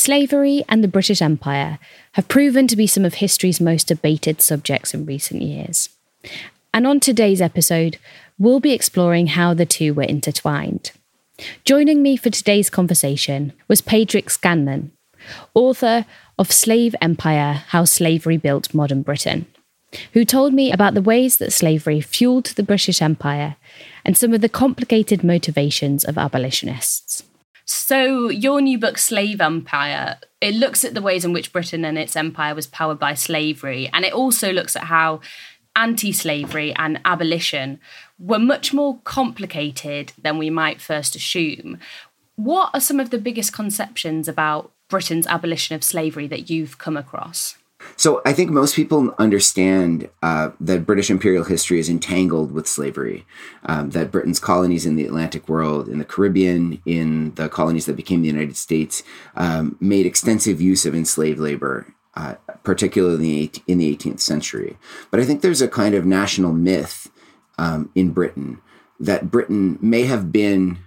Slavery and the British Empire have proven to be some of history's most debated subjects in recent years. And on today's episode, we'll be exploring how the two were intertwined. Joining me for today's conversation was Padraic Scanlan, author of Slave Empire How Slavery Built Modern Britain, who told me about the ways that slavery fueled the British Empire and some of the complicated motivations of abolitionists. So, your new book, Slave Empire, it looks at the ways in which Britain and its empire was powered by slavery, and it also looks at how anti slavery and abolition were much more complicated than we might first assume. What are some of the biggest conceptions about Britain's abolition of slavery that you've come across? So I think most people understand uh, that British imperial history is entangled with slavery. Um, that Britain's colonies in the Atlantic world, in the Caribbean, in the colonies that became the United States, um, made extensive use of enslaved labor. Uh, particularly in the 18th century. But I think there's a kind of national myth um, in Britain that Britain may have been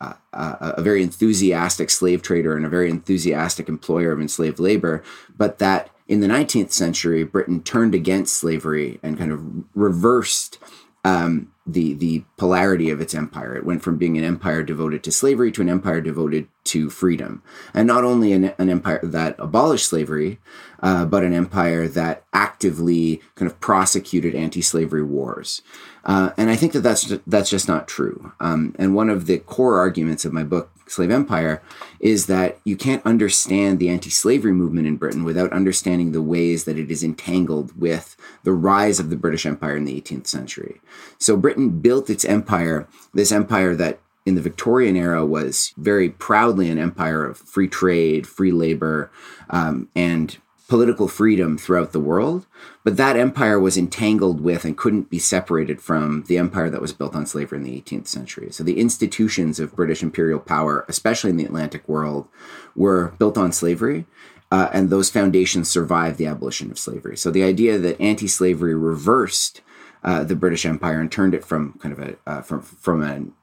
uh, a, a very enthusiastic slave trader and a very enthusiastic employer of enslaved labor, but that in the 19th century, Britain turned against slavery and kind of reversed um, the the polarity of its empire. It went from being an empire devoted to slavery to an empire devoted to freedom, and not only an, an empire that abolished slavery, uh, but an empire that actively kind of prosecuted anti-slavery wars. Uh, and I think that that's that's just not true. Um, and one of the core arguments of my book, Slave Empire, is that you can't understand the anti-slavery movement in Britain without understanding the ways that it is entangled with the rise of the British Empire in the 18th century. So Britain built its empire, this empire that in the Victorian era was very proudly an empire of free trade, free labor, um, and political freedom throughout the world. But that empire was entangled with and couldn't be separated from the empire that was built on slavery in the 18th century. So the institutions of British imperial power, especially in the Atlantic world, were built on slavery. Uh, and those foundations survived the abolition of slavery. So the idea that anti-slavery reversed uh, the British Empire and turned it from kind of a uh, from from an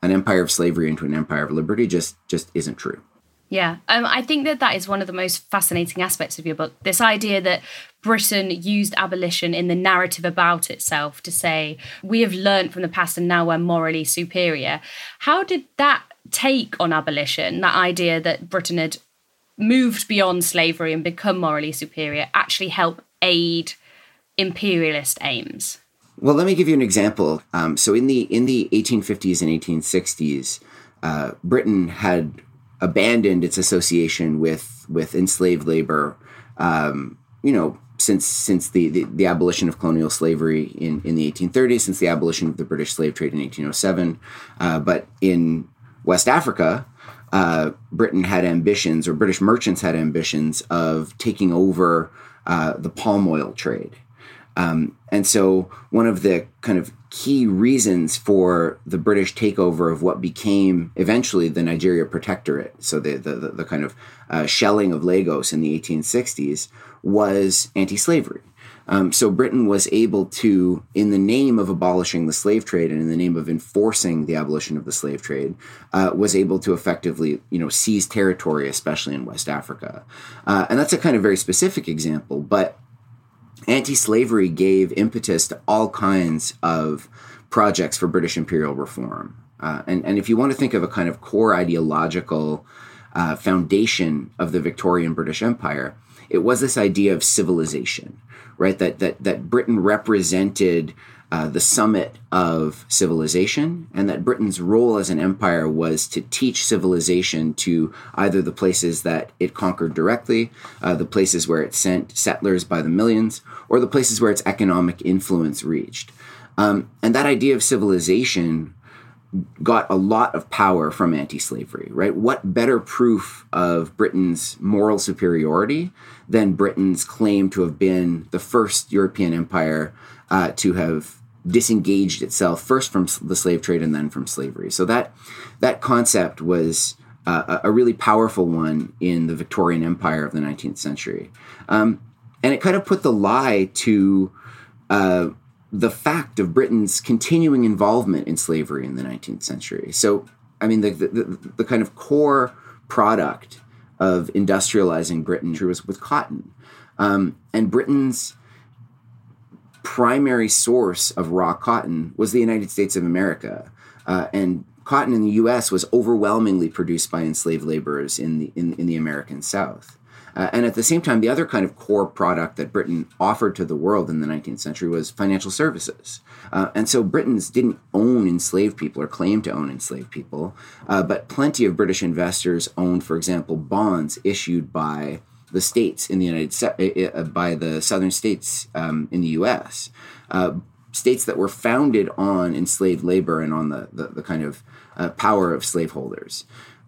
an empire of slavery into an empire of liberty just just isn't true. Yeah, um, I think that that is one of the most fascinating aspects of your book. This idea that Britain used abolition in the narrative about itself to say, we have learned from the past and now we're morally superior. How did that take on abolition, that idea that Britain had moved beyond slavery and become morally superior, actually help aid imperialist aims? Well, let me give you an example. Um, so, in the in the 1850s and 1860s, uh, Britain had abandoned its association with with enslaved labor. Um, you know, since since the, the, the abolition of colonial slavery in in the 1830s, since the abolition of the British slave trade in 1807, uh, but in West Africa, uh, Britain had ambitions, or British merchants had ambitions of taking over uh, the palm oil trade. Um, and so, one of the kind of key reasons for the British takeover of what became eventually the Nigeria Protectorate, so the, the, the, kind of uh, shelling of Lagos in the 1860s, was anti slavery. Um, so Britain was able to, in the name of abolishing the slave trade and in the name of enforcing the abolition of the slave trade, uh, was able to effectively, you know, seize territory, especially in West Africa. Uh, and that's a kind of very specific example, but anti-slavery gave impetus to all kinds of projects for British imperial reform. Uh, and, and if you want to think of a kind of core ideological uh, foundation of the Victorian British Empire, it was this idea of civilization, right? That that that Britain represented uh, the summit of civilization, and that Britain's role as an empire was to teach civilization to either the places that it conquered directly, uh, the places where it sent settlers by the millions, or the places where its economic influence reached. Um, and that idea of civilization got a lot of power from anti slavery, right? What better proof of Britain's moral superiority than Britain's claim to have been the first European empire uh, to have disengaged itself first from the slave trade and then from slavery. So that that concept was uh, a really powerful one in the Victorian Empire of the 19th century, um, and it kind of put the lie to uh, the fact of Britain's continuing involvement in slavery in the 19th century. So, I mean, the the, the, kind of core product of industrializing Britain was with cotton, um, and Britain's primary source of raw cotton was the United States of America. Uh, and cotton in the U.S. was overwhelmingly produced by enslaved laborers in the in, in the American South. Uh, and at the same time, the other kind of core product that Britain offered to the world in the 19th century was financial services. Uh, and so Britons didn't own enslaved people or claim to own enslaved people, uh, but plenty of British investors owned, for example, bonds issued by the states in the United States uh, by the southern states um, in the U.S. Uh, states that were founded on enslaved labor and on the the, the kind of uh, power of slaveholders.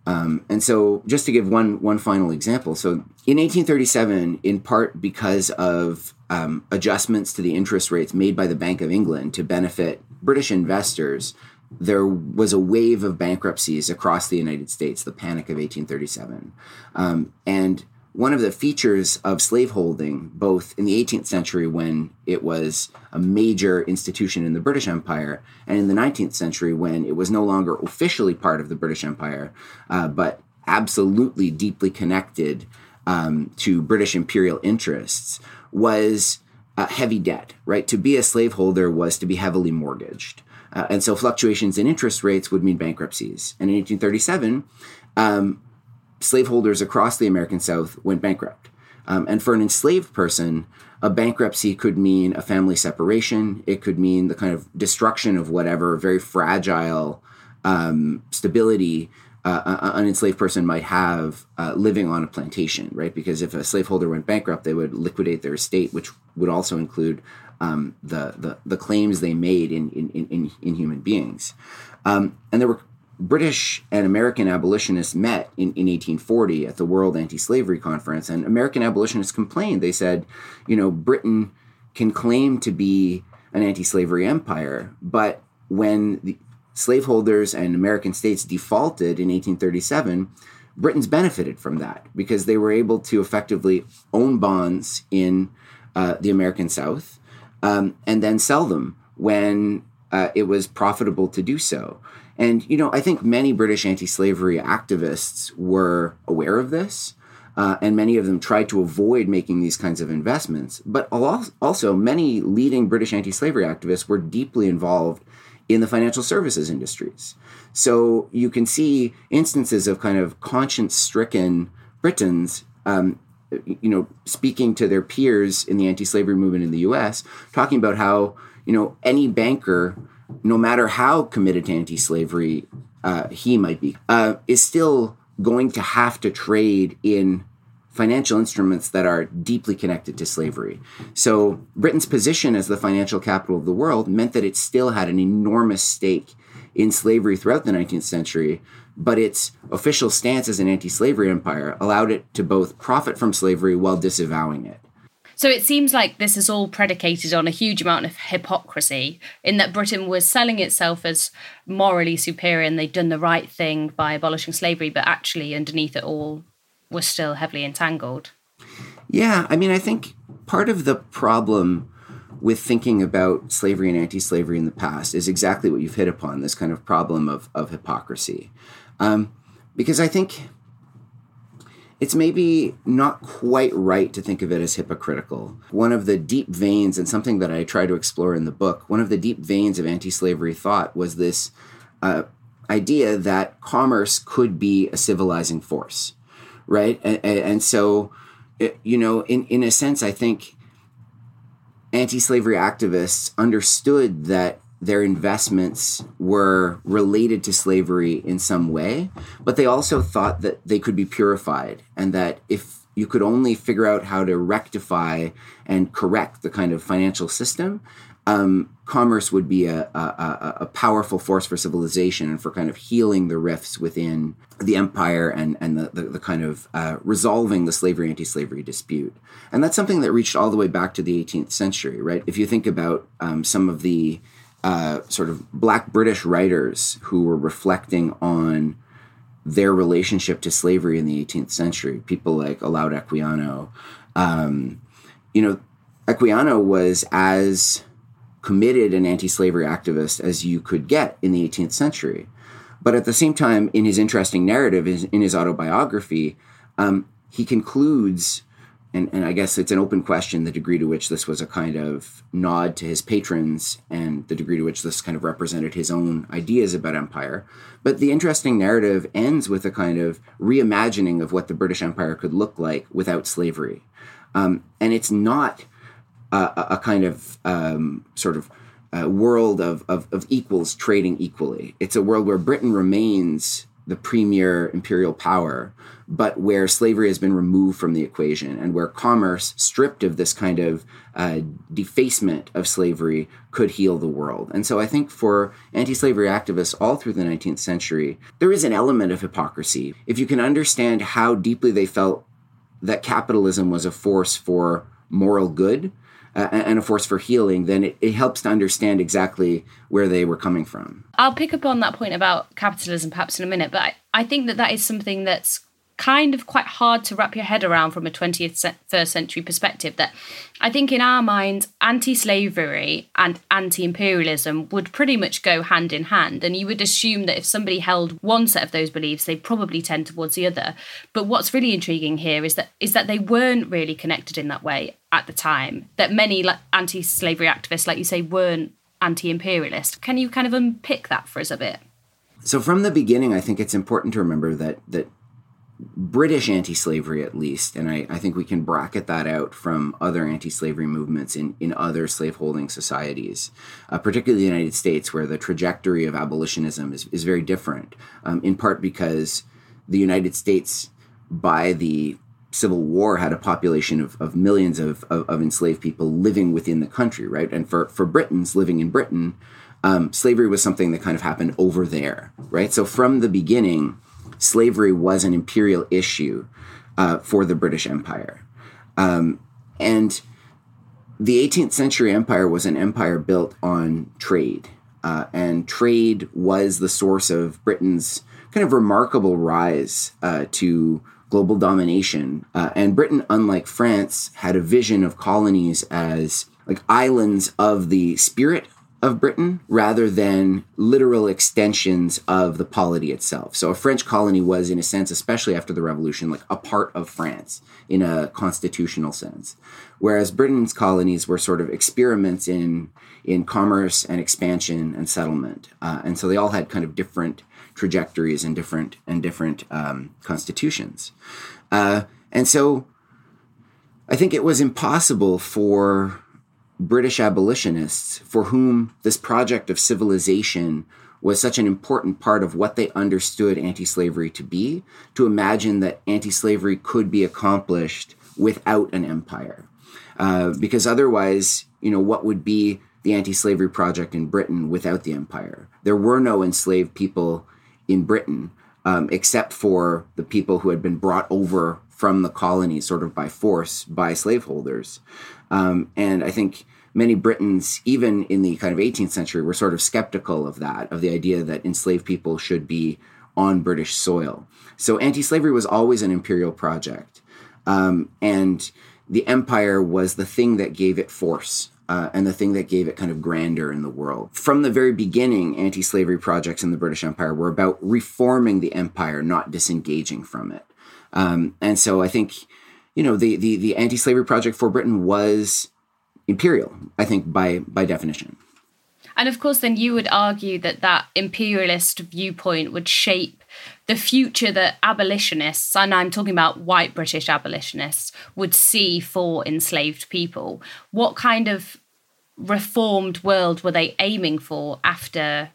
Um, and so, just to give one one final example, so in 1837, in part because of um, adjustments to the interest rates made by the Bank of England to benefit British investors, there was a wave of bankruptcies across the United States, the Panic of 1837, um, and one of the features of slaveholding, both in the 18th century when it was a major institution in the British Empire, and in the 19th century when it was no longer officially part of the British Empire, uh, but absolutely deeply connected um, to British imperial interests, was uh, heavy debt, right? To be a slaveholder was to be heavily mortgaged. Uh, and so fluctuations in interest rates would mean bankruptcies. And in 1837, um, slaveholders across the American South went bankrupt. Um, and for an enslaved person, a bankruptcy could mean a family separation. It could mean the kind of destruction of whatever very fragile um, stability uh, an enslaved person might have uh, living on a plantation, right? Because if a slaveholder went bankrupt, they would liquidate their estate, which would also include um, the, the, the claims they made in in, in, in human beings. Um, and there were British and American abolitionists met in, in 1840 at the World Anti Slavery Conference, and American abolitionists complained. They said, you know, Britain can claim to be an anti slavery empire, but when the slaveholders and American states defaulted in 1837, Britain's benefited from that because they were able to effectively own bonds in uh, the American South um, and then sell them when uh, it was profitable to do so. And, you know, I think many British anti slavery activists were aware of this. Uh, and many of them tried to avoid making these kinds of investments. But also, many leading British anti slavery activists were deeply involved in the financial services industries. So you can see instances of kind of conscience stricken Britons. Um, you know, speaking to their peers in the anti-slavery movement in the U.S., talking about how you know any banker, no matter how committed to anti-slavery uh, he might be, uh, is still going to have to trade in financial instruments that are deeply connected to slavery. So Britain's position as the financial capital of the world meant that it still had an enormous stake in slavery throughout the 19th century, but its official stance as an anti-slavery empire allowed it to both profit from slavery while disavowing it. So it seems like this is all predicated on a huge amount of hypocrisy, in that Britain was selling itself as morally superior and they'd done the right thing by abolishing slavery, but actually underneath it all was still heavily entangled. Yeah, I mean, I think part of the problem with thinking about slavery and anti-slavery in the past is exactly what you've hit upon this kind of problem of, of hypocrisy um, because i think it's maybe not quite right to think of it as hypocritical one of the deep veins and something that i try to explore in the book one of the deep veins of anti-slavery thought was this uh, idea that commerce could be a civilizing force right? And, and so, you know, in, in a sense, I think anti-slavery activists understood that their investments were related to slavery in some way, but they also thought that they could be purified and that if you could only figure out how to rectify and correct the kind of financial system, um, commerce would be a, a, a, powerful force for civilization and for kind of healing the rifts within the empire and, and the, the, the kind of uh, resolving the slavery anti slavery dispute. And that's something that reached all the way back to the 18th century, right? If you think about um, some of the uh, sort of black British writers who were reflecting on their relationship to slavery in the 18th century, people like Olaudah Equiano, um, you know, Equiano was as committed an anti slavery activist as you could get in the 18th century. But at the same time, in his interesting narrative, in his autobiography, um, he concludes, and, and I guess it's an open question, the degree to which this was a kind of nod to his patrons and the degree to which this kind of represented his own ideas about empire. But the interesting narrative ends with a kind of reimagining of what the British Empire could look like without slavery. Um, and it's not a, a kind of um, sort of uh, world of, of, of equals trading equally. It's a world where Britain remains the premier imperial power, but where slavery has been removed from the equation and where commerce, stripped of this kind of uh, defacement of slavery, could heal the world. And so I think for anti slavery activists all through the 19th century, there is an element of hypocrisy. If you can understand how deeply they felt that capitalism was a force for moral good, uh, and a force for healing, then it, it, helps to understand exactly where they were coming from. I'll pick up on that point about capitalism perhaps in a minute, but I, I think that that is something that's kind of quite hard to wrap your head around from a 20th first century perspective that i think in our minds anti-slavery and anti-imperialism would pretty much go hand in hand. And you would assume that if somebody held one set of those beliefs they'd probably tend towards the other. But what's really intriguing here is that is that they weren't really connected in that way at the time that many anti-slavery activists like you say weren't anti-imperialist. Can you kind of unpick that for us a bit? So from the beginning i think it's important to remember that that British anti slavery, at least, and I, I, think we can bracket that out from other anti slavery movements in, in other slaveholding societies, uh, particularly the United States, where the trajectory of abolitionism is, is very different, um, in part because the United States, by the Civil War, had a population of, of millions of, of, of enslaved people living within the country, right? And for, for Britons living in Britain, um, slavery was something that kind of happened over there, right? So from the beginning, slavery was an imperial issue uh, for the British Empire. Um, and the 18th century empire was an empire built on trade. Uh, and trade was the source of Britain's kind of remarkable rise uh, to global domination. Uh, and Britain, unlike France, had a vision of colonies as like islands of the spirit of Britain rather than literal extensions of the polity itself. So a French colony was, in a sense, especially after the Revolution, like a part of France in a constitutional sense, whereas Britain's colonies were sort of experiments in in commerce and expansion and settlement, uh, and so they all had kind of different trajectories and different and different um, constitutions, uh, and so I think it was impossible for British abolitionists for whom this project of civilization was such an important part of what they understood anti slavery to be, to imagine that anti slavery could be accomplished without an empire. Uh, because otherwise, you know, what would be the anti slavery project in Britain without the empire? There were no enslaved people in Britain um, except for the people who had been brought over from the colonies sort of by force by slaveholders. Um, and I think many Britons, even in the kind of 18th century, were sort of skeptical of that, of the idea that enslaved people should be on British soil. So anti slavery was always an imperial project. Um, and the empire was the thing that gave it force. Uh, and the thing that gave it kind of grandeur in the world. From the very beginning, anti slavery projects in the British Empire were about reforming the empire, not disengaging from it. Um, and so I think, you know, the, the, the anti slavery project for Britain was imperial, I think, by, by definition. And of course, then you would argue that that imperialist viewpoint would shape the future that abolitionists, and I'm talking about white British abolitionists, would see for enslaved people. What kind of reformed world were they aiming for after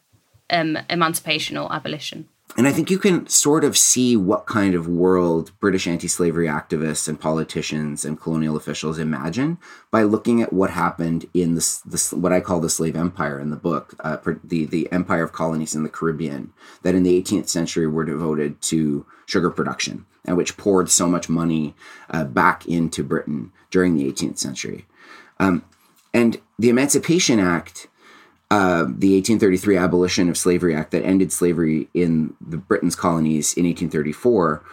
um, emancipation or abolition? And I think you can sort of see what kind of world British anti slavery activists and politicians and colonial officials imagine by looking at what happened in this, this what I call the slave empire in the book, uh, the, the empire of colonies in the Caribbean, that in the 18th century were devoted to sugar production and which poured so much money uh, back into Britain during the 18th century. Um, and the Emancipation Act uh, the 1833 Abolition of Slavery Act that ended slavery in the Britain's colonies in 1834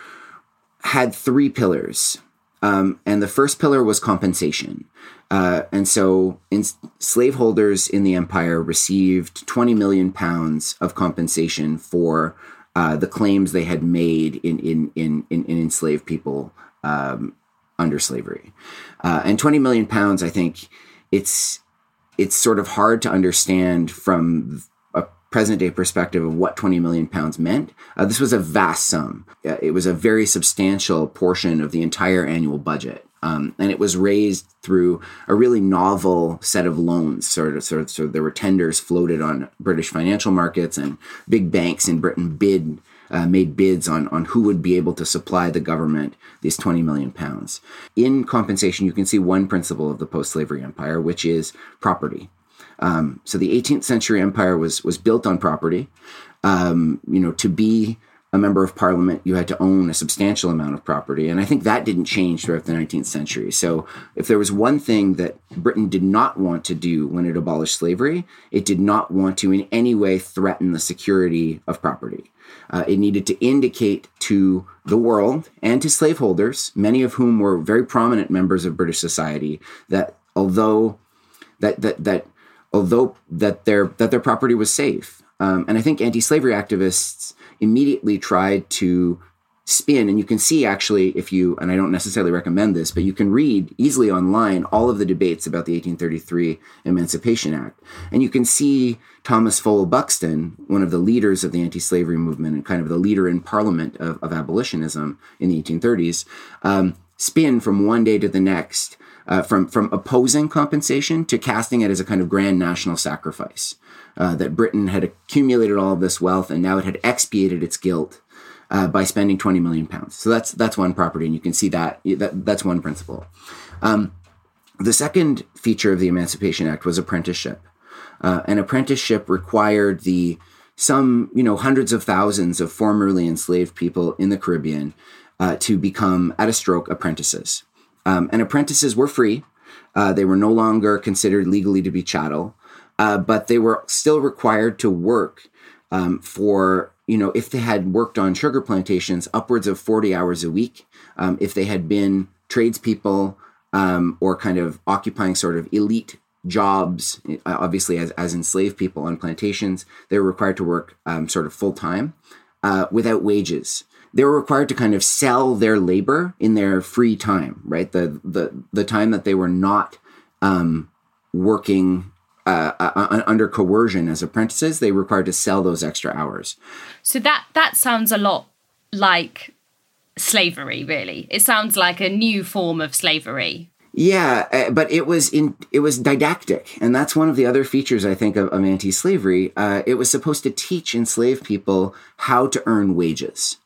had three pillars. Um, and the first pillar was compensation. Uh, and so in, slaveholders in the empire received 20 million pounds of compensation for uh, the claims they had made in, in, in, in, in enslaved people um, under slavery. Uh, and 20 million pounds, I think it's it's sort of hard to understand from a present day perspective of what 20 million pounds meant. Uh, this was a vast sum. Uh, it was a very substantial portion of the entire annual budget. Um, and it was raised through a really novel set of loans. Sort of, sort of, of, there were tenders floated on British financial markets, and big banks in Britain bid uh, made bids on, on who would be able to supply the government these 20 million pounds. In compensation, you can see one principle of the post slavery empire, which is property. Um, so the 18th century empire was, was built on property. Um, you know, to be a member of parliament, you had to own a substantial amount of property. And I think that didn't change throughout the 19th century. So, if there was one thing that Britain did not want to do when it abolished slavery, it did not want to in any way threaten the security of property. Uh, it needed to indicate to the world and to slaveholders, many of whom were very prominent members of British society, that although that that that although that their that their property was safe, um, and I think anti-slavery activists immediately tried to spin and you can see actually if you and i don't necessarily recommend this but you can read easily online all of the debates about the 1833 emancipation act. And you can see thomas fowell buxton one of the leaders of the anti-slavery movement and kind of the leader in parliament of, of abolitionism in the 1830s um, spin from one day to the next uh, from from opposing compensation to casting it as a kind of grand national sacrifice uh, that britain had accumulated all of this wealth and now it had expiated its guilt uh, by spending 20 million pounds. So that's that's one property, and you can see that, that that's one principle. Um, the second feature of the Emancipation Act was apprenticeship. Uh, an apprenticeship required the some you know hundreds of thousands of formerly enslaved people in the Caribbean uh, to become at a stroke apprentices. Um, and apprentices were free. Uh, they were no longer considered legally to be chattel, uh, but they were still required to work um, for you know if they had worked on sugar plantations upwards of 40 hours a week um, if they had been tradespeople um, or kind of occupying sort of elite jobs, uh, obviously as, as enslaved people on plantations, they were required to work um, sort of full time uh, without wages. They were required to kind of sell their labor in their free time, right? The the the time that they were not um, working uh, uh, uh under coercion as apprentices, they required to sell those extra hours. So that that sounds a lot like slavery. Really, it sounds like a new form of slavery. Yeah, uh, but it was in it was didactic, and that's one of the other features I think of, of anti-slavery. Uh, it was supposed to teach enslaved people how to earn wages,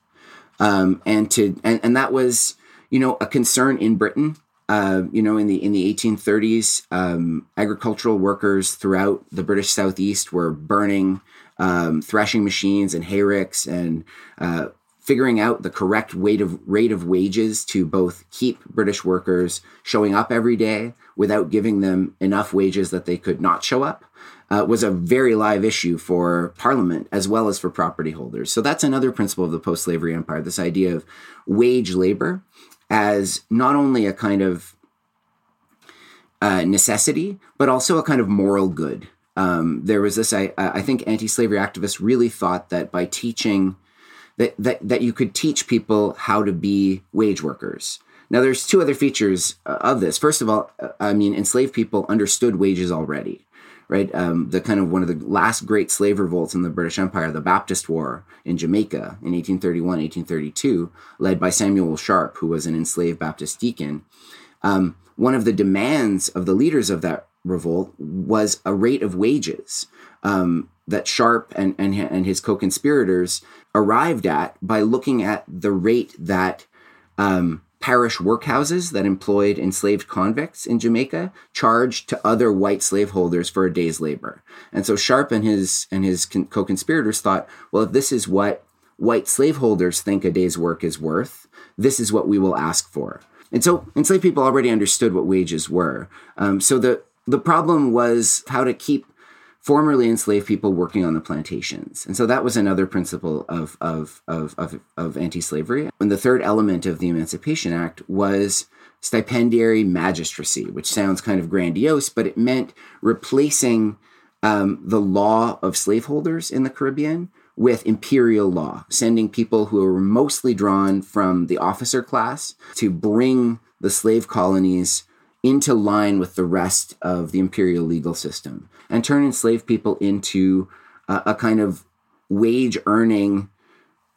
um, and to and, and that was you know a concern in Britain. Uh, you know, in the in the 1830s, um, agricultural workers throughout the British Southeast were burning um, threshing machines and hayricks and uh, figuring out the correct rate of rate of wages to both keep British workers showing up every day without giving them enough wages that they could not show up uh, was a very live issue for Parliament as well as for property holders. So that's another principle of the post-slavery empire: this idea of wage labor as not only a kind of uh, necessity, but also a kind of moral good. Um, there was this, I, I think anti-slavery activists really thought that by teaching that, that, that you could teach people how to be wage workers. Now, there's two other features uh, of this. First of all, uh, I mean, enslaved people understood wages already, right? Um, the kind of one of the last great slave revolts in the British Empire, the Baptist War in Jamaica in 1831, 1832, led by Samuel Sharpe, who was an enslaved Baptist deacon. Um, one of the demands of the leaders of that revolt was a rate of wages. Um, that Sharpe and, and, and his co conspirators arrived at by looking at the rate that um, parish workhouses that employed enslaved convicts in Jamaica charged to other white slaveholders for a day's labor. And so Sharpe and his and his co conspirators thought, well, if this is what white slaveholders think a day's work is worth, this is what we will ask for. And so enslaved people already understood what wages were. Um, so the the problem was how to keep formerly enslaved people working on the plantations. And so that was another principle of, of, of, of, of anti slavery. And the third element of the Emancipation Act was stipendiary magistracy, which sounds kind of grandiose, but it meant replacing um, the law of slaveholders in the Caribbean with imperial law, sending people who were mostly drawn from the officer class to bring the slave colonies into line with the rest of the imperial legal system and turn enslaved people into uh, a kind of wage earning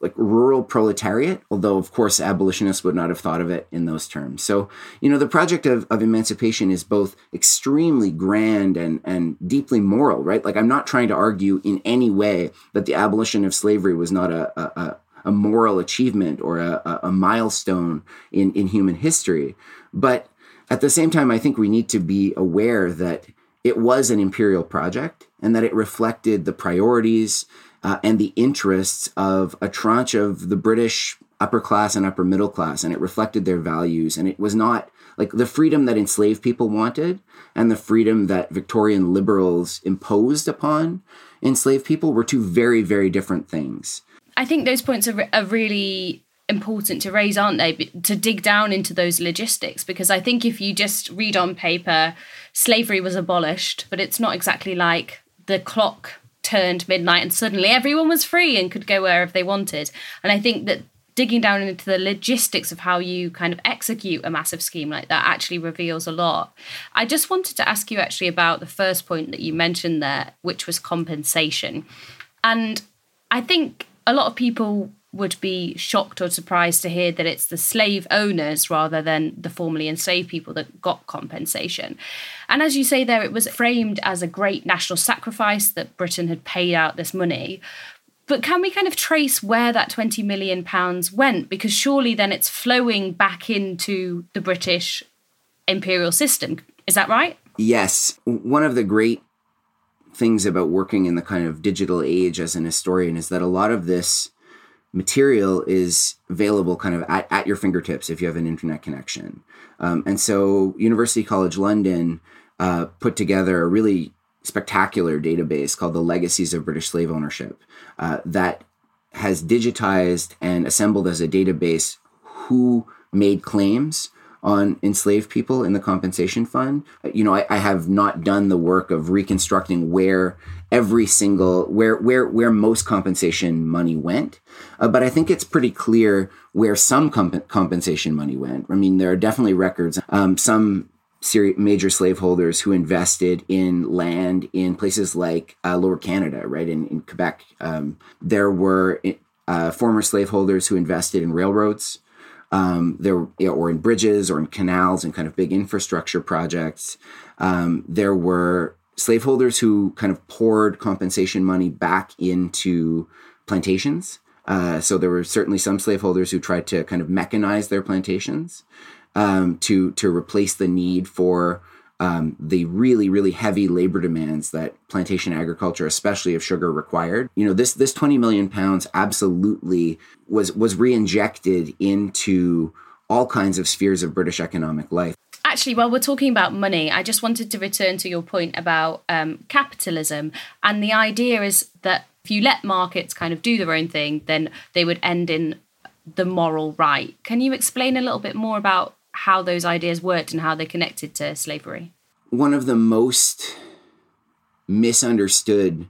like rural proletariat, although of course abolitionists would not have thought of it in those terms. So, you know, the project of, of emancipation is both extremely grand and, and deeply moral, right? Like I'm not trying to argue in any way that the abolition of slavery was not a, a, a moral achievement or a, a milestone in, in human history. But at the same time, I think we need to be aware that it was an imperial project and that it reflected the priorities uh, and the interests of a tranche of the British upper class and upper middle class, and it reflected their values. And it was not like the freedom that enslaved people wanted and the freedom that Victorian liberals imposed upon enslaved people were two very, very different things. I think those points are, are really important to raise, aren't they? To dig down into those logistics, because I think if you just read on paper, slavery was abolished, but it's not exactly like the clock turned midnight and suddenly everyone was free and could go wherever they wanted. And I think that digging down into the logistics of how you kind of execute a massive scheme like that actually reveals a lot. I just wanted to ask you actually about the first point that you mentioned there, which was compensation. And I think a lot of people would be shocked or surprised to hear that it's the slave owners rather than the formerly enslaved people that got compensation. And as you say there, it was framed as a great national sacrifice that Britain had paid out this money. But can we kind of trace where that 20 million pounds went? Because surely then it's flowing back into the British imperial system. Is that right? Yes. One of the great things about working in the kind of digital age as an historian is that a lot of this material is available kind of at, at your fingertips if you have an internet connection. Um, and so University College London uh, put together a really spectacular database called the Legacies of British Slave Ownership uh, that has digitized and assembled as a database who made claims on enslaved people in the compensation fund. You know, I, I, have not done the work of reconstructing where every single where where where most compensation money went, uh, but I think it's pretty clear where some comp- compensation money went. I mean, there are definitely records. Um, some major slaveholders who invested in land in places like uh, Lower Canada, right in, in Quebec. Um, there were uh, former slaveholders who invested in railroads um, there or in bridges or in canals and kind of big infrastructure projects. Um, there were slaveholders who kind of poured compensation money back into plantations. Uh, so there were certainly some slaveholders who tried to kind of mechanize their plantations um, to to replace the need for um, the really really heavy labor demands that plantation agriculture, especially of sugar, required. You know, this this twenty million pounds absolutely was was reinjected into all kinds of spheres of British economic life. Actually, while we're talking about money, I just wanted to return to your point about um, capitalism. And the idea is that if you let markets kind of do their own thing, then they would end in the moral right. Can you explain a little bit more about how those ideas worked and how they connected to slavery? One of the most misunderstood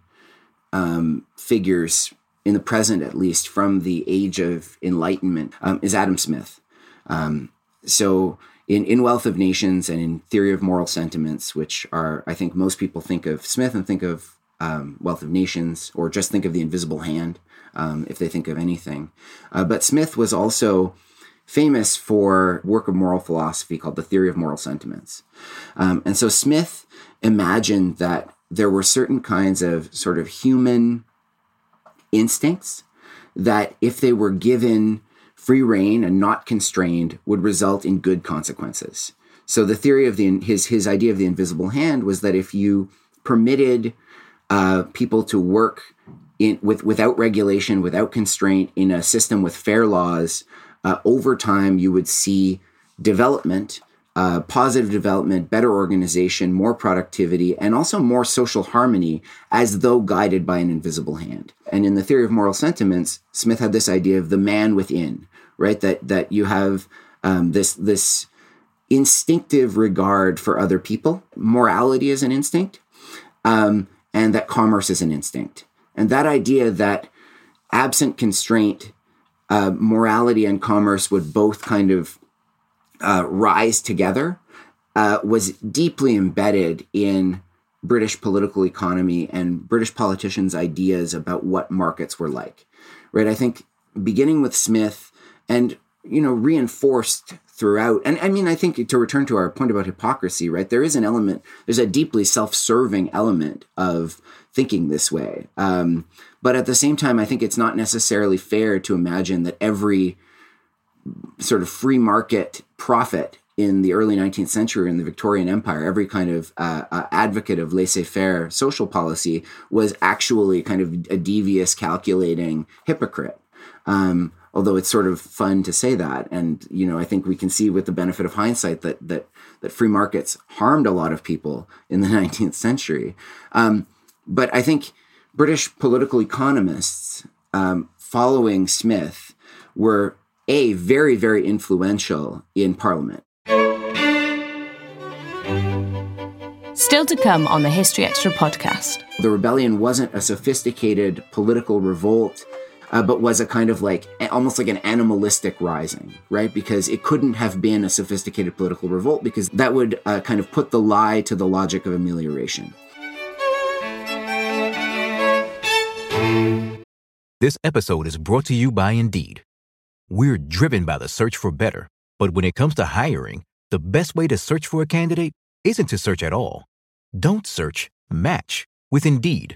um, figures in the present, at least from the age of enlightenment, um, is Adam Smith. Um, so, in, in Wealth of Nations and in Theory of Moral Sentiments, which are, I think, most people think of Smith and think of um, Wealth of Nations, or just think of the invisible hand um, if they think of anything. Uh, but Smith was also famous for work of moral philosophy called the theory of moral sentiments um, and so smith imagined that there were certain kinds of sort of human instincts that if they were given free rein and not constrained would result in good consequences so the theory of the his his idea of the invisible hand was that if you permitted uh, people to work in with without regulation without constraint in a system with fair laws uh, over time you would see development, uh, positive development, better organization, more productivity, and also more social harmony as though guided by an invisible hand. And in the theory of moral sentiments, Smith had this idea of the man within, right? That that you have um, this this instinctive regard for other people. Morality is an instinct, um, and that commerce is an instinct. And that idea that absent constraint, uh, morality and commerce would both kind of uh, rise together uh, was deeply embedded in British political economy and British politicians' ideas about what markets were like. Right? I think beginning with Smith and you know reinforced throughout and i mean i think to return to our point about hypocrisy right there is an element there's a deeply self-serving element of thinking this way um, but at the same time, I think it's not necessarily fair to imagine that every sort of free market prophet in the early 19th century in the Victorian Empire, every kind of uh, uh, advocate of laissez faire social policy was actually kind of a devious, calculating hypocrite. Um, although it's sort of fun to say that, and you know, I think we can see with the benefit of hindsight that that that free markets harmed a lot of people in the 19th century. Um, but I think British political economists um, following Smith were a very, very influential in Parliament. Still to come on the History Extra podcast. The rebellion wasn't a sophisticated political revolt, uh, but was a kind of like almost like an animalistic rising, right? Because it couldn't have been a sophisticated political revolt because that would uh, kind of put the lie to the logic of amelioration. This episode is brought to you by Indeed. We're driven by the search for better, but when it comes to hiring, the best way to search for a candidate isn't to search at all. Don't search, match with Indeed.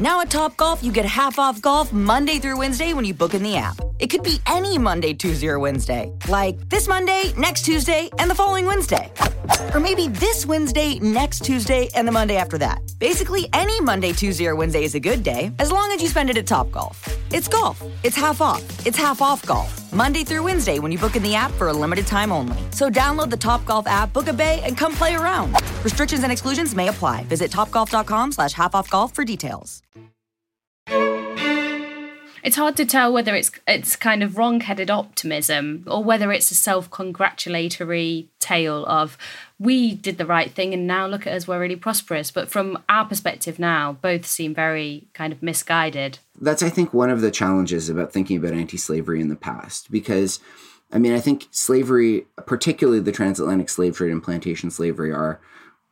Now at Topgolf, you get half off golf Monday through Wednesday when you book in the app. It could be any Monday, Tuesday, or Wednesday. Like this Monday, next Tuesday, and the following Wednesday. Or maybe this Wednesday, next Tuesday, and the Monday after that. Basically, any Monday, Tuesday, or Wednesday is a good day, as long as you spend it at Topgolf. It's golf. It's half off. It's half off golf. Monday through Wednesday when you book in the app for a limited time only. So download the Topgolf app, book a bay, and come play around. Restrictions and exclusions may apply. Visit topgolf.com slash half off golf for details. It's hard to tell whether it's it's kind of wrong-headed optimism or whether it's a self-congratulatory tale of we did the right thing and now look at us we're really prosperous. But from our perspective now, both seem very kind of misguided. That's I think one of the challenges about thinking about anti-slavery in the past because I mean I think slavery, particularly the transatlantic slave trade and plantation slavery, are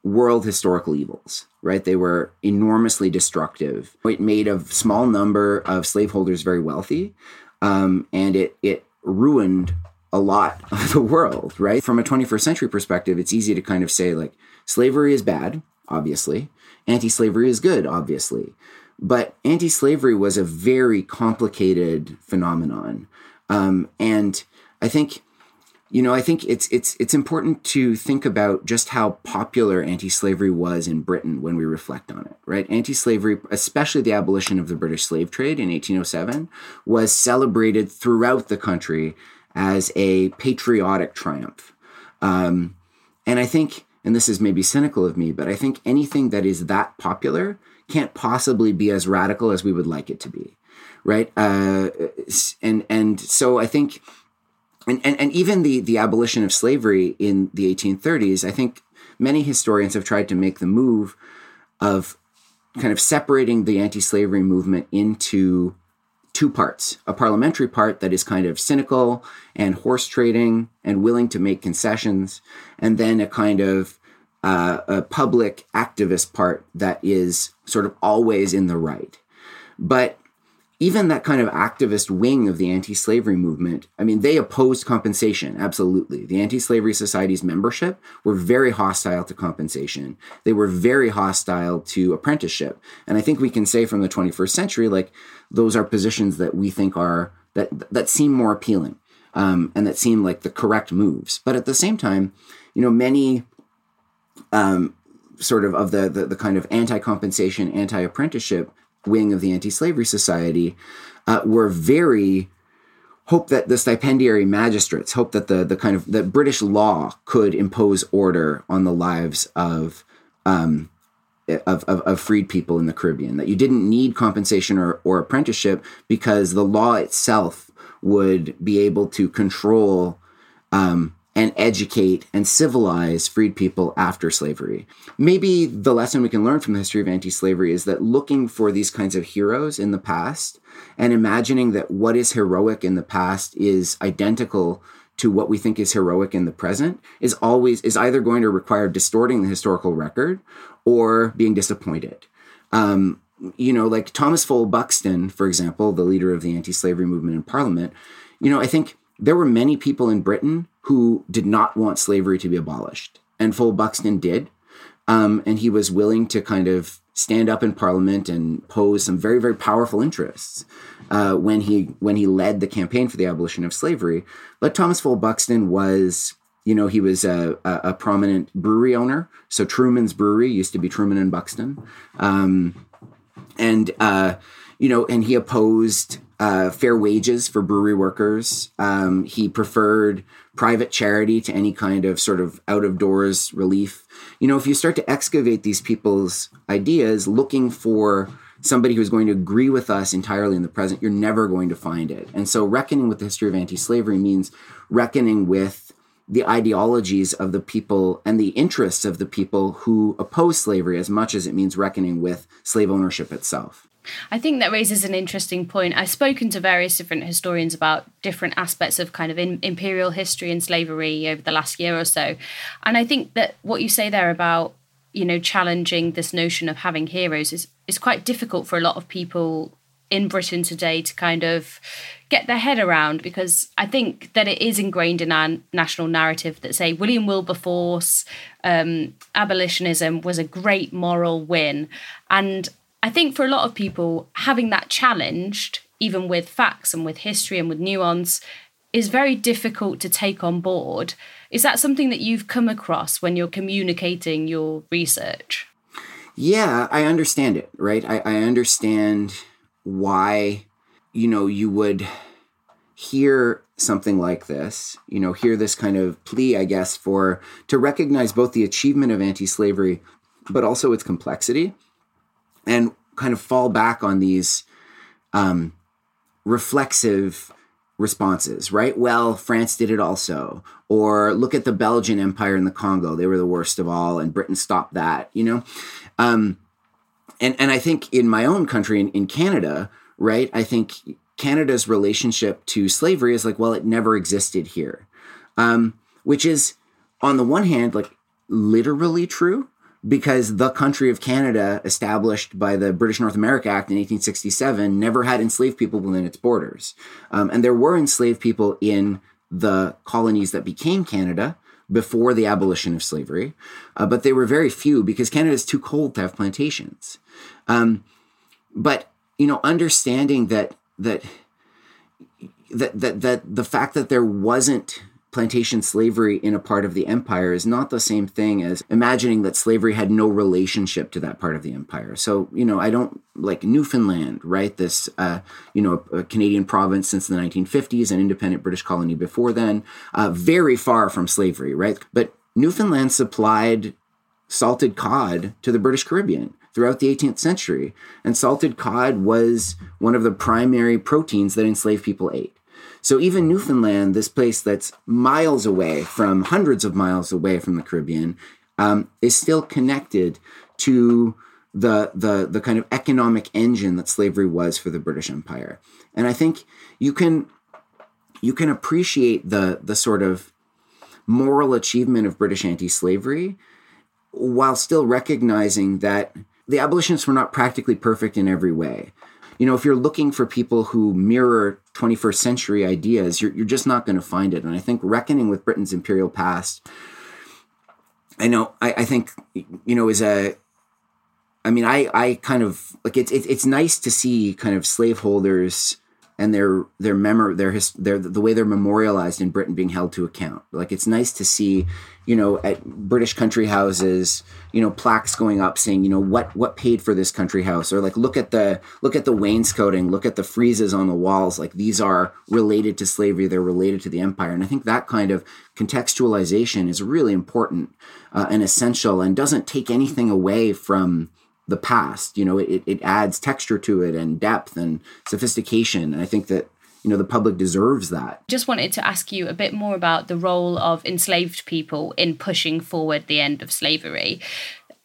world historical evils, right? They were enormously destructive. It made a small number of slaveholders very wealthy, um, and it it ruined a lot of the world, right? From a 21st century perspective, it's easy to kind of say like slavery is bad, obviously, anti-slavery is good, obviously, but anti-slavery was a very complicated phenomenon, um, and I think you know, I think it's it's it's important to think about just how popular anti-slavery was in Britain when we reflect on it, right? Anti-slavery, especially the abolition of the British slave trade in 1807, was celebrated throughout the country as a patriotic triumph. Um, and I think, and this is maybe cynical of me, but I think anything that is that popular can't possibly be as radical as we would like it to be, right? Uh, and and so I think and, and, and even the, the abolition of slavery in the 1830s, I think many historians have tried to make the move of kind of separating the anti slavery movement into two parts a parliamentary part that is kind of cynical and horse trading and willing to make concessions, and then a kind of uh, a public activist part that is sort of always in the right. But even that kind of activist wing of the anti-slavery movement i mean they opposed compensation absolutely. The anti-slavery society's membership were very hostile to compensation. They were very hostile to apprenticeship. And i think we can say from the 21st century like those are positions that we think are that that seem more appealing um, and that seem like the correct moves. But at the same time you know many um, sort of of the, the, the kind of anti-compensation anti-apprenticeship wing of the anti-slavery society uh, were very hope that the stipendiary magistrates hope that the the kind of that British law could impose order on the lives of um, of, of, of, freed people in the Caribbean, that you didn't need compensation or, or apprenticeship because the law itself would be able to control um, and educate and civilize freed people after slavery. Maybe the lesson we can learn from the history of anti slavery is that looking for these kinds of heroes in the past and imagining that what is heroic in the past is identical to what we think is heroic in the present is always is either going to require distorting the historical record or being disappointed. Um, you know, like Thomas Fowell Buxton, for example, the leader of the anti-slavery movement in Parliament. You know, I think there were many people in Britain who did not want slavery to be abolished. And Fowell Buxton did. Um, and he was willing to kind of stand up in Parliament and pose some very, very powerful interests uh, when he when he led the campaign for the abolition of slavery. But Thomas Fowell Buxton was, you know, he was a, a, a prominent brewery owner. So Truman's Brewery used to be Truman and Buxton, um, and uh, you know, and he opposed uh, fair wages for brewery workers. Um, he preferred private charity to any kind of sort of out of doors relief. You know, if you start to excavate these people's ideas looking for somebody who's going to agree with us entirely in the present, you're never going to find it. And so, reckoning with the history of anti slavery means reckoning with the ideologies of the people and the interests of the people who oppose slavery as much as it means reckoning with slave ownership itself. I think that raises an interesting point. I've spoken to various different historians about different aspects of kind of in, imperial history and slavery over the last year or so. And I think that what you say there about, you know, challenging this notion of having heroes is, is quite difficult for a lot of people in Britain today to kind of get their head around because I think that it is ingrained in our national narrative that say William Wilberforce um, abolitionism was a great moral win, and I think for a lot of people, having that challenged, even with facts and with history and with nuance, is very difficult to take on board. Is that something that you've come across when you're communicating your research? Yeah, I understand it, right? I, I understand why, you know, you would hear something like this, you know, hear this kind of plea, I guess, for to recognize both the achievement of anti slavery, but also its complexity and kind of fall back on these um, reflexive responses, right? Well, France did it also. Or look at the Belgian Empire in the Congo. They were the worst of all, and Britain stopped that, you know? Um, and, and I think in my own country, in, in Canada, right, I think Canada's relationship to slavery is like, well, it never existed here. Um, which is, on the one hand, like literally true, because the country of Canada, established by the British North America Act in 1867, never had enslaved people within its borders. Um, and there were enslaved people in the colonies that became Canada before the abolition of slavery, uh, but they were very few because Canada is too cold to have plantations. Um, but you know, understanding that that that that that the fact that there wasn't plantation slavery in a part of the empire is not the same thing as imagining that slavery had no relationship to that part of the empire. So, you know, I don't like Newfoundland, right? This, uh, you know, a, a Canadian province since the 1950s, an independent British colony before then, uh, very far from slavery, right? But Newfoundland supplied salted cod to the British Caribbean throughout the 18th century. And salted cod was one of the primary proteins that enslaved people ate. So even Newfoundland, this place that's miles away from hundreds of miles away from the Caribbean, um, is still connected to the the the kind of economic engine that slavery was for the British Empire. And I think you can you can appreciate the the sort of moral achievement of British anti-slavery while still recognizing that the abolitionists were not practically perfect in every way you know, if you're looking for people who mirror 21st century ideas, you're, you're just not going to find it. And I think reckoning with Britain's imperial past, I know, I, I think, you know, is a, I mean, I, I kind of like it's, it's, it's nice to see kind of slaveholders and their their memory their his their the way they're memorialized in Britain being held to account. Like it's nice to see, you know, at British country houses, you know, plaques going up saying, you know, what what paid for this country house, or like look at the look at the wainscoting, look at the friezes on the walls. Like these are related to slavery, they're related to the empire, and I think that kind of contextualization is really important uh, and essential, and doesn't take anything away from the past. You know, it, it adds texture to it and depth and sophistication. And I think that you know the public deserves that. Just wanted to ask you a bit more about the role of enslaved people in pushing forward the end of slavery.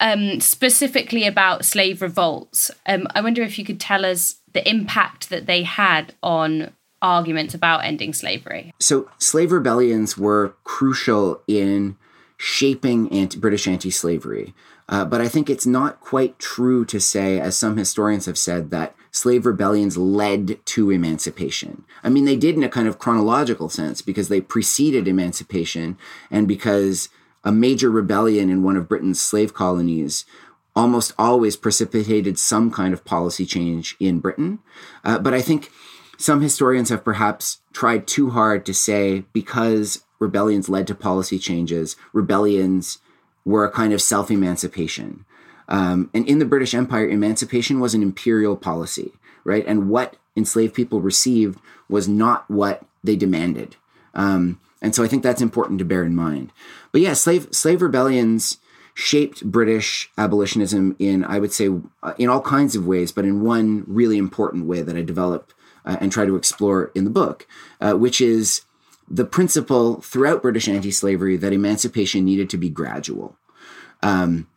Um, specifically about slave revolts. Um, I wonder if you could tell us the impact that they had on arguments about ending slavery. So, slave rebellions were crucial in shaping anti- British anti slavery. Uh, but I think it's not quite true to say, as some historians have said, that slave rebellions led to emancipation. I mean, they did in a kind of chronological sense because they preceded emancipation and because a major rebellion in one of Britain's slave colonies almost always precipitated some kind of policy change in Britain. Uh, but I think some historians have perhaps tried too hard to say because rebellions led to policy changes, rebellions were a kind of self emancipation. Um, and in the British Empire, emancipation was an imperial policy, right? And what enslaved people received was not what they demanded. Um, and so I think that's important to bear in mind. But yeah, slave slave rebellions shaped British abolitionism in, I would say, uh, in all kinds of ways, but in one really important way that I develop uh, and try to explore in the book, uh, which is the principle throughout British anti slavery that emancipation needed to be gradual. Um,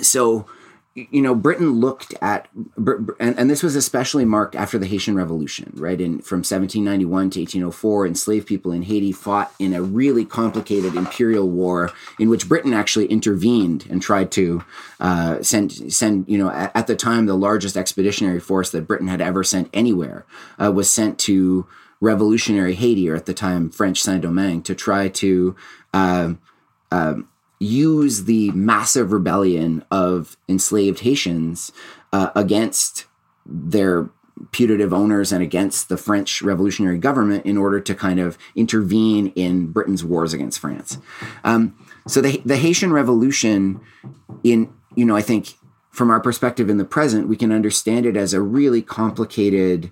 so, you know, Britain looked at, and, and, this was especially marked after the Haitian Revolution, right? In from 1791 to 1804, enslaved people in Haiti fought in a really complicated imperial war in which Britain actually intervened and tried to uh, send send. You know, at, at, the time, the largest expeditionary force that Britain had ever sent anywhere uh, was sent to revolutionary Haiti, or at the time French Saint Domingue, to try to. Uh, um, use the massive rebellion of enslaved Haitians uh, against their putative owners and against the French revolutionary government in order to kind of intervene in Britain's wars against France. Um, so the, the Haitian Revolution, in you know, I think from our perspective in the present, we can understand it as a really complicated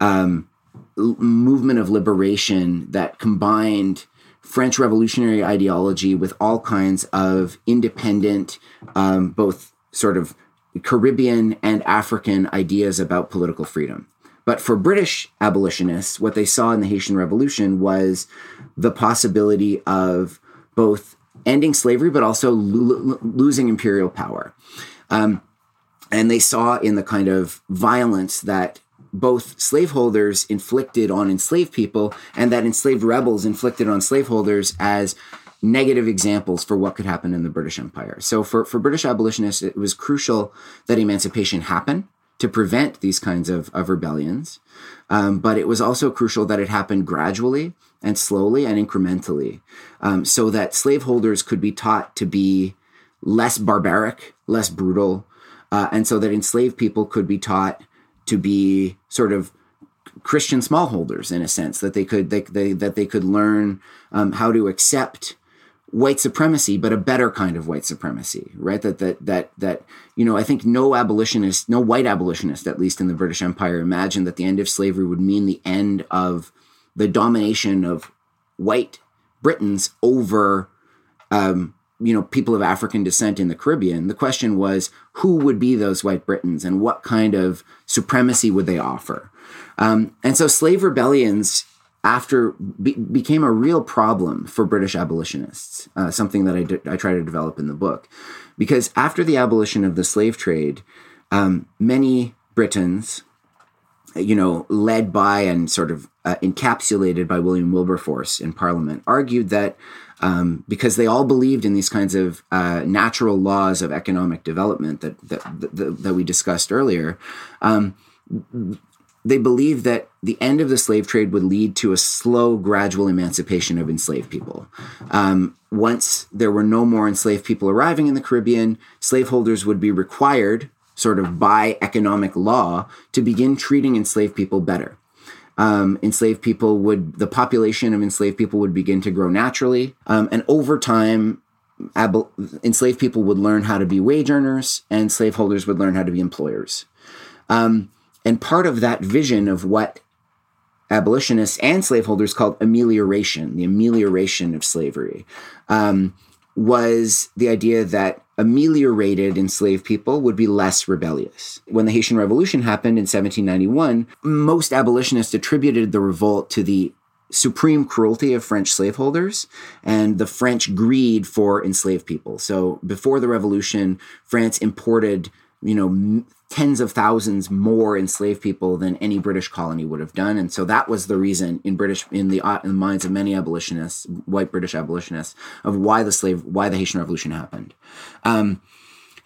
um, movement of liberation that combined French revolutionary ideology with all kinds of independent, um, both sort of Caribbean and African ideas about political freedom. But for British abolitionists, what they saw in the Haitian Revolution was the possibility of both ending slavery, but also lo- losing imperial power. Um, and they saw in the kind of violence that both slaveholders inflicted on enslaved people and that enslaved rebels inflicted on slaveholders as negative examples for what could happen in the British Empire. So for, for British abolitionists, it was crucial that emancipation happen to prevent these kinds of, of rebellions. Um, but it was also crucial that it happened gradually and slowly and incrementally um, so that slaveholders could be taught to be less barbaric, less brutal, uh, and so that enslaved people could be taught to be sort of Christian smallholders in a sense that they could they, they that they could learn um, how to accept white supremacy, but a better kind of white supremacy, right? That that that that you know, I think no abolitionist, no white abolitionist, at least in the British Empire, imagined that the end of slavery would mean the end of the domination of white Britons over um, you know people of African descent in the Caribbean. The question was who would be those white Britons and what kind of supremacy would they offer? Um, and so slave rebellions after be, became a real problem for British abolitionists. Uh, something that I, d- I try to develop in the book, because after the abolition of the slave trade, um, many Britons, you know, led by and sort of uh, encapsulated by William Wilberforce in Parliament, argued that um, because they all believed in these kinds of uh, natural laws of economic development that that, that, that we discussed earlier. Um, they believed that the end of the slave trade would lead to a slow, gradual emancipation of enslaved people. Um, once there were no more enslaved people arriving in the Caribbean, slaveholders would be required, sort of by economic law, to begin treating enslaved people better um, enslaved people would the population of enslaved people would begin to grow naturally. Um, and over time ab- enslaved people would learn how to be wage earners and slaveholders would learn how to be employers. Um, and part of that vision of what abolitionists and slaveholders called amelioration the amelioration of slavery um, was the idea that ameliorated enslaved people would be less rebellious. When the Haitian Revolution happened in 1791, most abolitionists attributed the revolt to the supreme cruelty of French slaveholders and the French greed for enslaved people. So before the revolution, France imported, you know, tens of thousands more enslaved people than any British colony would have done, and so that was the reason in British in the, in the minds of many abolitionists, white British abolitionists, of why the slave why the Haitian Revolution happened, um,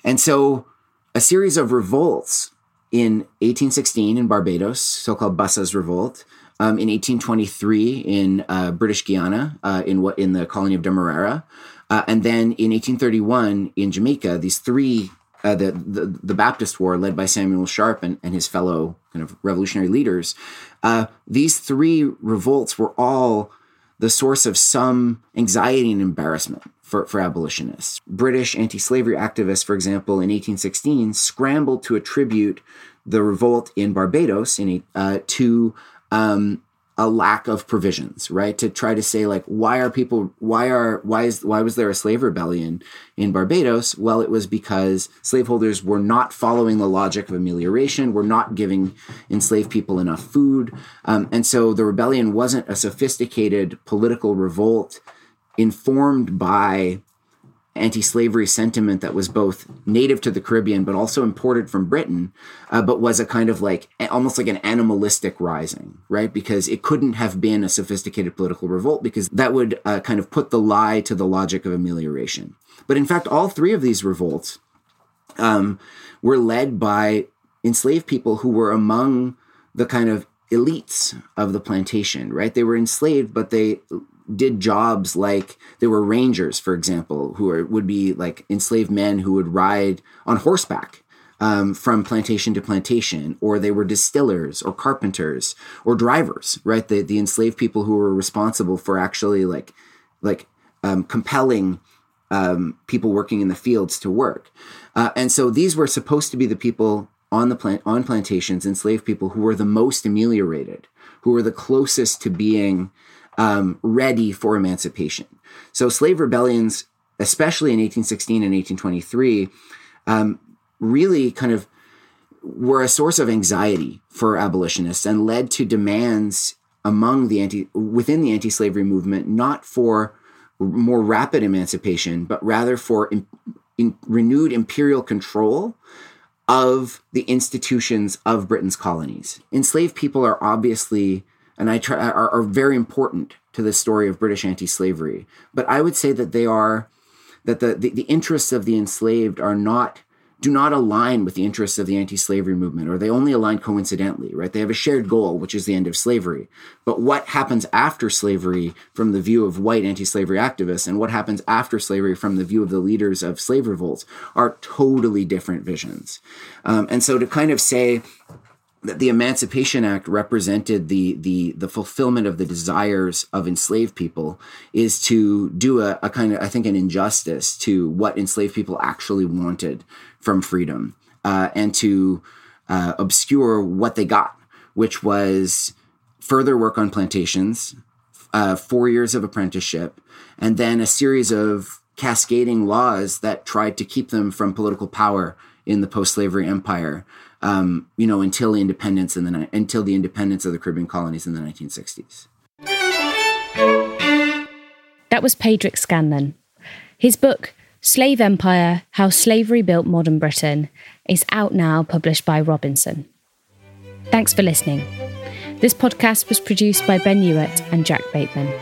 and so a series of revolts in 1816 in Barbados, so-called Bussa's Revolt. Um, in 1823 in uh, British Guiana, uh, in what in the colony of Demerara, uh, and then in 1831 in Jamaica, these three uh, the, the, the Baptist War, led by Samuel Sharpe and, and his fellow kind of revolutionary leaders, uh, these three revolts were all the source of some anxiety and embarrassment for, for abolitionists. British anti-slavery activists, for example, in 1816, scrambled to attribute the revolt in Barbados in, uh, to um, a lack of provisions, right? To try to say like, why are people, why are, why is, why was there a slave rebellion in Barbados? Well, it was because slaveholders were not following the logic of amelioration, were not giving enslaved people enough food, um, and so the rebellion wasn't a sophisticated political revolt informed by anti-slavery sentiment that was both native to the Caribbean but also imported from Britain, uh, but was a kind of like almost like an animalistic rising, right? Because it couldn't have been a sophisticated political revolt because that would uh, kind of put the lie to the logic of amelioration. But in fact, all three of these revolts um, were led by enslaved people who were among the kind of elites of the plantation, right? They were enslaved, but they did jobs like there were rangers, for example, who are, would be like enslaved men who would ride on horseback um, from plantation to plantation, or they were distillers or carpenters or drivers, right? The the enslaved people who were responsible for actually like like um, compelling um, people working in the fields to work, uh, and so these were supposed to be the people on the plant on plantations, enslaved people who were the most ameliorated, who were the closest to being um, ready for emancipation. So slave rebellions, especially in 1816 and 1823, um, really kind of were a source of anxiety for abolitionists and led to demands among the anti within the anti-slavery movement, not for more rapid emancipation, but rather for in, renewed imperial control of the institutions of Britain's colonies. Enslaved people are obviously and I try are, are very important to the story of British anti-slavery. But I would say that they are that the, the, the interests of the enslaved are not do not align with the interests of the anti-slavery movement or they only align coincidentally right? They have a shared goal which is the end of slavery. But what happens after slavery from the view of white anti-slavery activists and what happens after slavery from the view of the leaders of slave revolts are totally different visions. Um, and so to kind of say that the Emancipation Act represented the the the fulfillment of the desires of enslaved people is to do a, a kind of I think an injustice to what enslaved people actually wanted from freedom uh, and to uh, obscure what they got, which was further work on plantations, uh, four years of apprenticeship, and then a series of cascading laws that tried to keep them from political power in the post-slavery empire um, you know, until independence in the until the independence of the Caribbean colonies in the 1960s. That was Padraic Scanlan. His book, Slave Empire How Slavery Built Modern Britain, is out now, published by Robinson. Thanks for listening. This podcast was produced by Ben Hewitt and Jack Bateman.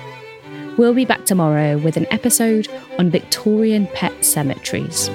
We'll be back tomorrow with an episode on Victorian pet cemeteries.